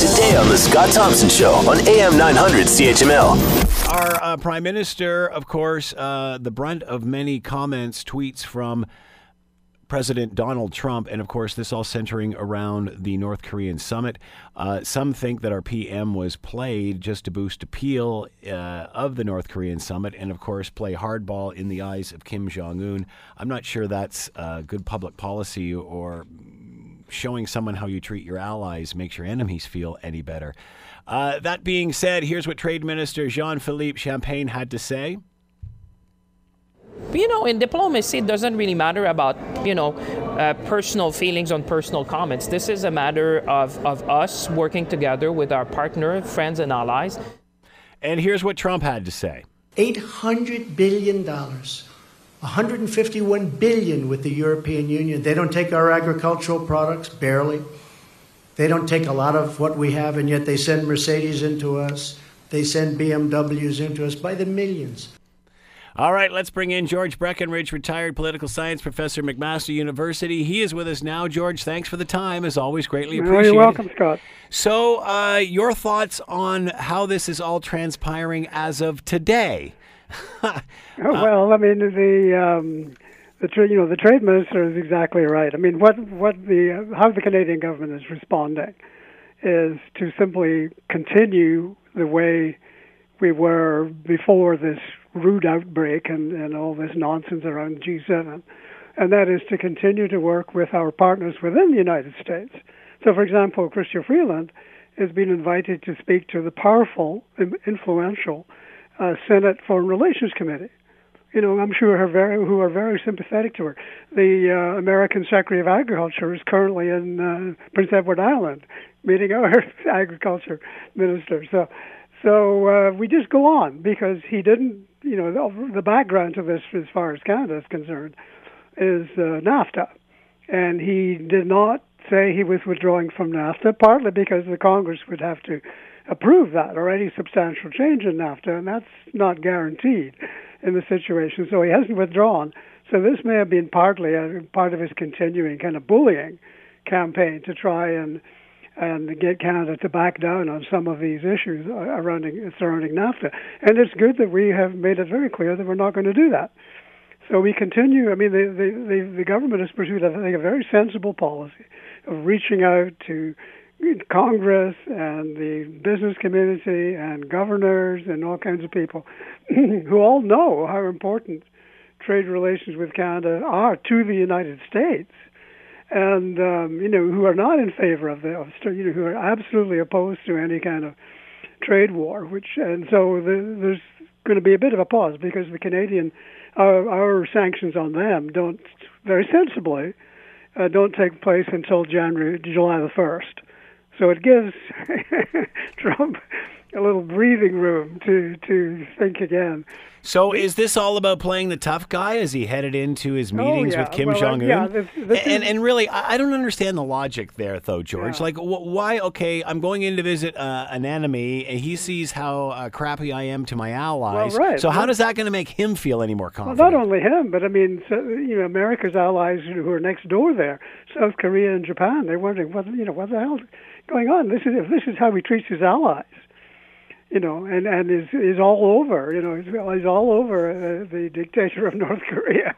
Today on The Scott Thompson Show on AM 900 CHML. Our uh, Prime Minister, of course, uh, the brunt of many comments, tweets from President Donald Trump, and of course, this all centering around the North Korean summit. Uh, some think that our PM was played just to boost appeal uh, of the North Korean summit, and of course, play hardball in the eyes of Kim Jong Un. I'm not sure that's uh, good public policy or showing someone how you treat your allies makes your enemies feel any better. Uh, that being said, here's what Trade Minister Jean Philippe Champagne had to say. You know, in diplomacy, it doesn't really matter about, you know, uh, personal feelings on personal comments. This is a matter of, of us working together with our partner, friends, and allies. And here's what Trump had to say $800 billion 151 billion with the European Union. They don't take our agricultural products, barely. They don't take a lot of what we have, and yet they send Mercedes into us. They send BMWs into us by the millions. All right, let's bring in George Breckenridge, retired political science professor, McMaster University. He is with us now. George, thanks for the time. As always, greatly appreciated. you're welcome, Scott. So, uh, your thoughts on how this is all transpiring as of today? oh, well, I mean the um, the tra- you know the trade minister is exactly right. I mean, what what the how the Canadian government is responding is to simply continue the way we were before this rude outbreak and, and all this nonsense around G7, and that is to continue to work with our partners within the United States. So, for example, Chrystia Freeland has been invited to speak to the powerful, influential uh, Senate Foreign Relations Committee. You know, I'm sure her very, who are very sympathetic to her. The uh, American Secretary of Agriculture is currently in uh, Prince Edward Island meeting our agriculture minister. So, so uh, we just go on because he didn't. You know, the, the background to this, as far as Canada is concerned, is uh, NAFTA, and he did not say he was withdrawing from NAFTA, partly because the Congress would have to approve that or any substantial change in NAFTA, and that's not guaranteed in the situation. So he hasn't withdrawn. So this may have been partly a part of his continuing kind of bullying campaign to try and and get Canada to back down on some of these issues uh, surrounding surrounding NAFTA. And it's good that we have made it very clear that we're not going to do that. So we continue. I mean, the the the, the government has pursued, I think, a very sensible policy of reaching out to Congress and the business community and governors and all kinds of people who all know how important trade relations with Canada are to the United States, and um, you know who are not in favor of the, of, you know, who are absolutely opposed to any kind of trade war. Which and so the, there's going to be a bit of a pause because the Canadian our, our sanctions on them don't very sensibly uh, don't take place until January July the first. So it gives Trump a little breathing room to to think again. So is this all about playing the tough guy as he headed into his oh, meetings oh, yeah. with Kim well, Jong Un? Yeah, this, this and, is... and really, I don't understand the logic there, though, George. Yeah. Like, wh- why? Okay, I'm going in to visit uh, an enemy, and he sees how uh, crappy I am to my allies. Well, right. So how does that going to make him feel any more confident? Well, not only him, but I mean, so, you know, America's allies who are next door there, South Korea and Japan. They're wondering, what you know, what the hell going on? This is if this is how he treats his allies you know, and and is is all over. You know, he's all over uh, the dictator of North Korea.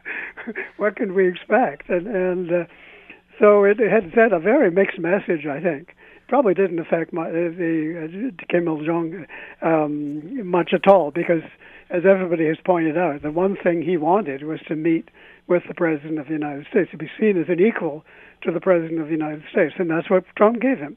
what can we expect? And and uh, so it, it had sent a very mixed message. I think probably didn't affect my, uh, the uh, Kim Il Jong um, much at all because, as everybody has pointed out, the one thing he wanted was to meet with the president of the United States to be seen as an equal to the president of the United States, and that's what Trump gave him.